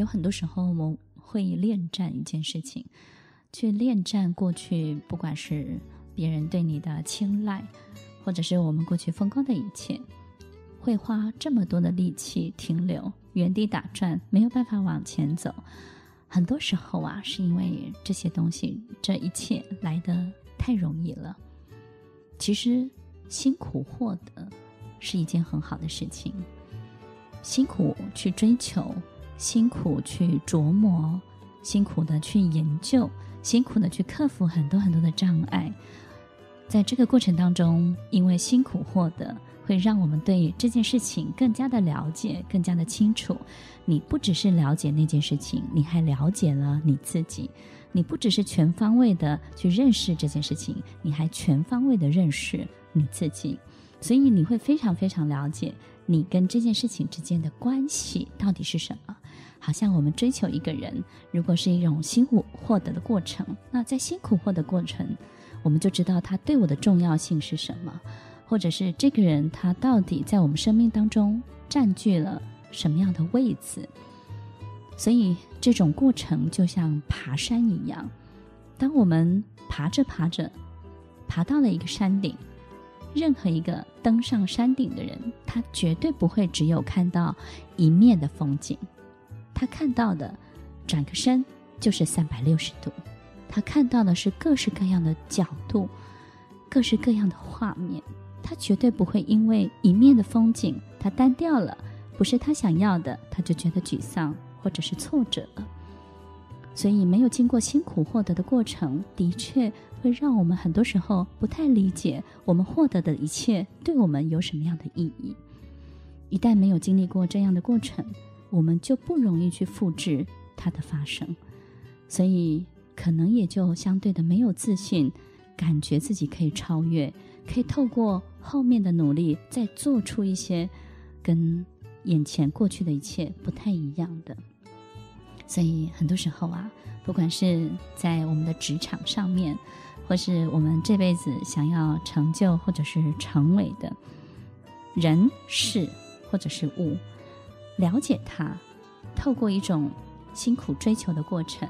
有很多时候我们会恋战一件事情，去恋战过去，不管是别人对你的青睐，或者是我们过去风光的一切，会花这么多的力气停留，原地打转，没有办法往前走。很多时候啊，是因为这些东西，这一切来得太容易了。其实辛苦获得是一件很好的事情，辛苦去追求，辛苦去琢磨，辛苦的去研究，辛苦的去克服很多很多的障碍，在这个过程当中，因为辛苦获得。会让我们对这件事情更加的了解，更加的清楚。你不只是了解那件事情，你还了解了你自己。你不只是全方位的去认识这件事情，你还全方位的认识你自己。所以你会非常非常了解你跟这件事情之间的关系到底是什么。好像我们追求一个人，如果是一种辛苦获得的过程，那在辛苦获得过程，我们就知道他对我的重要性是什么。或者是这个人他到底在我们生命当中占据了什么样的位置？所以这种过程就像爬山一样，当我们爬着爬着，爬到了一个山顶，任何一个登上山顶的人，他绝对不会只有看到一面的风景，他看到的转个身就是三百六十度，他看到的是各式各样的角度，各式各样的画面。他绝对不会因为一面的风景他单调了，不是他想要的，他就觉得沮丧或者是挫折了。所以，没有经过辛苦获得的过程，的确会让我们很多时候不太理解我们获得的一切对我们有什么样的意义。一旦没有经历过这样的过程，我们就不容易去复制它的发生，所以可能也就相对的没有自信，感觉自己可以超越。可以透过后面的努力，再做出一些跟眼前过去的一切不太一样的。所以很多时候啊，不管是在我们的职场上面，或是我们这辈子想要成就或者是成为的人事或者是物，了解它，透过一种辛苦追求的过程，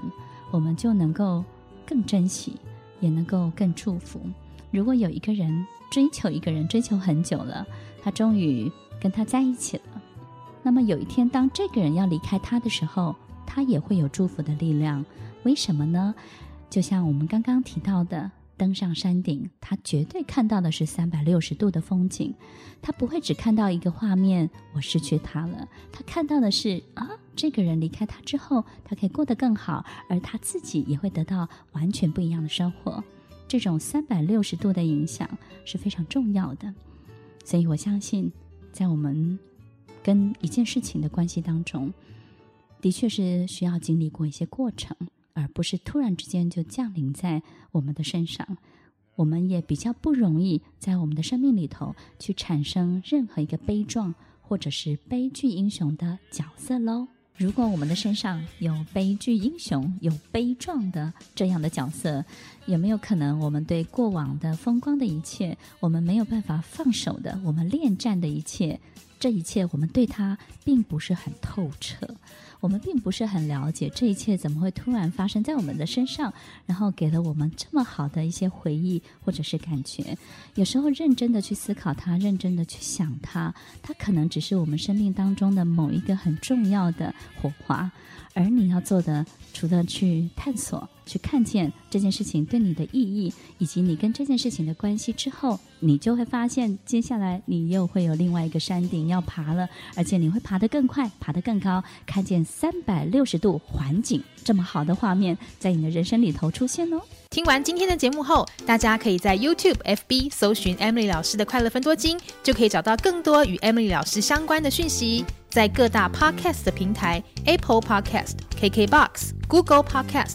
我们就能够更珍惜，也能够更祝福。如果有一个人追求一个人，追求很久了，他终于跟他在一起了，那么有一天当这个人要离开他的时候，他也会有祝福的力量。为什么呢？就像我们刚刚提到的，登上山顶，他绝对看到的是三百六十度的风景，他不会只看到一个画面，我失去他了。他看到的是啊，这个人离开他之后，他可以过得更好，而他自己也会得到完全不一样的生活。这种三百六十度的影响是非常重要的，所以我相信，在我们跟一件事情的关系当中，的确是需要经历过一些过程，而不是突然之间就降临在我们的身上。我们也比较不容易在我们的生命里头去产生任何一个悲壮或者是悲剧英雄的角色喽。如果我们的身上有悲剧英雄、有悲壮的这样的角色，有没有可能我们对过往的风光的一切，我们没有办法放手的，我们恋战的一切，这一切我们对它并不是很透彻。我们并不是很了解这一切怎么会突然发生在我们的身上，然后给了我们这么好的一些回忆或者是感觉。有时候认真的去思考它，认真的去想它，它可能只是我们生命当中的某一个很重要的火花。而你要做的，除了去探索、去看见这件事情对你的意义，以及你跟这件事情的关系之后，你就会发现，接下来你又会有另外一个山顶要爬了，而且你会爬得更快、爬得更高，看见三百六十度环景这么好的画面在你的人生里头出现哦。听完今天的节目后，大家可以在 YouTube、FB 搜寻 Emily 老师的快乐分多金，就可以找到更多与 Emily 老师相关的讯息。在各大 Podcast 的平台，Apple Podcast、KKBox、Google Podcast、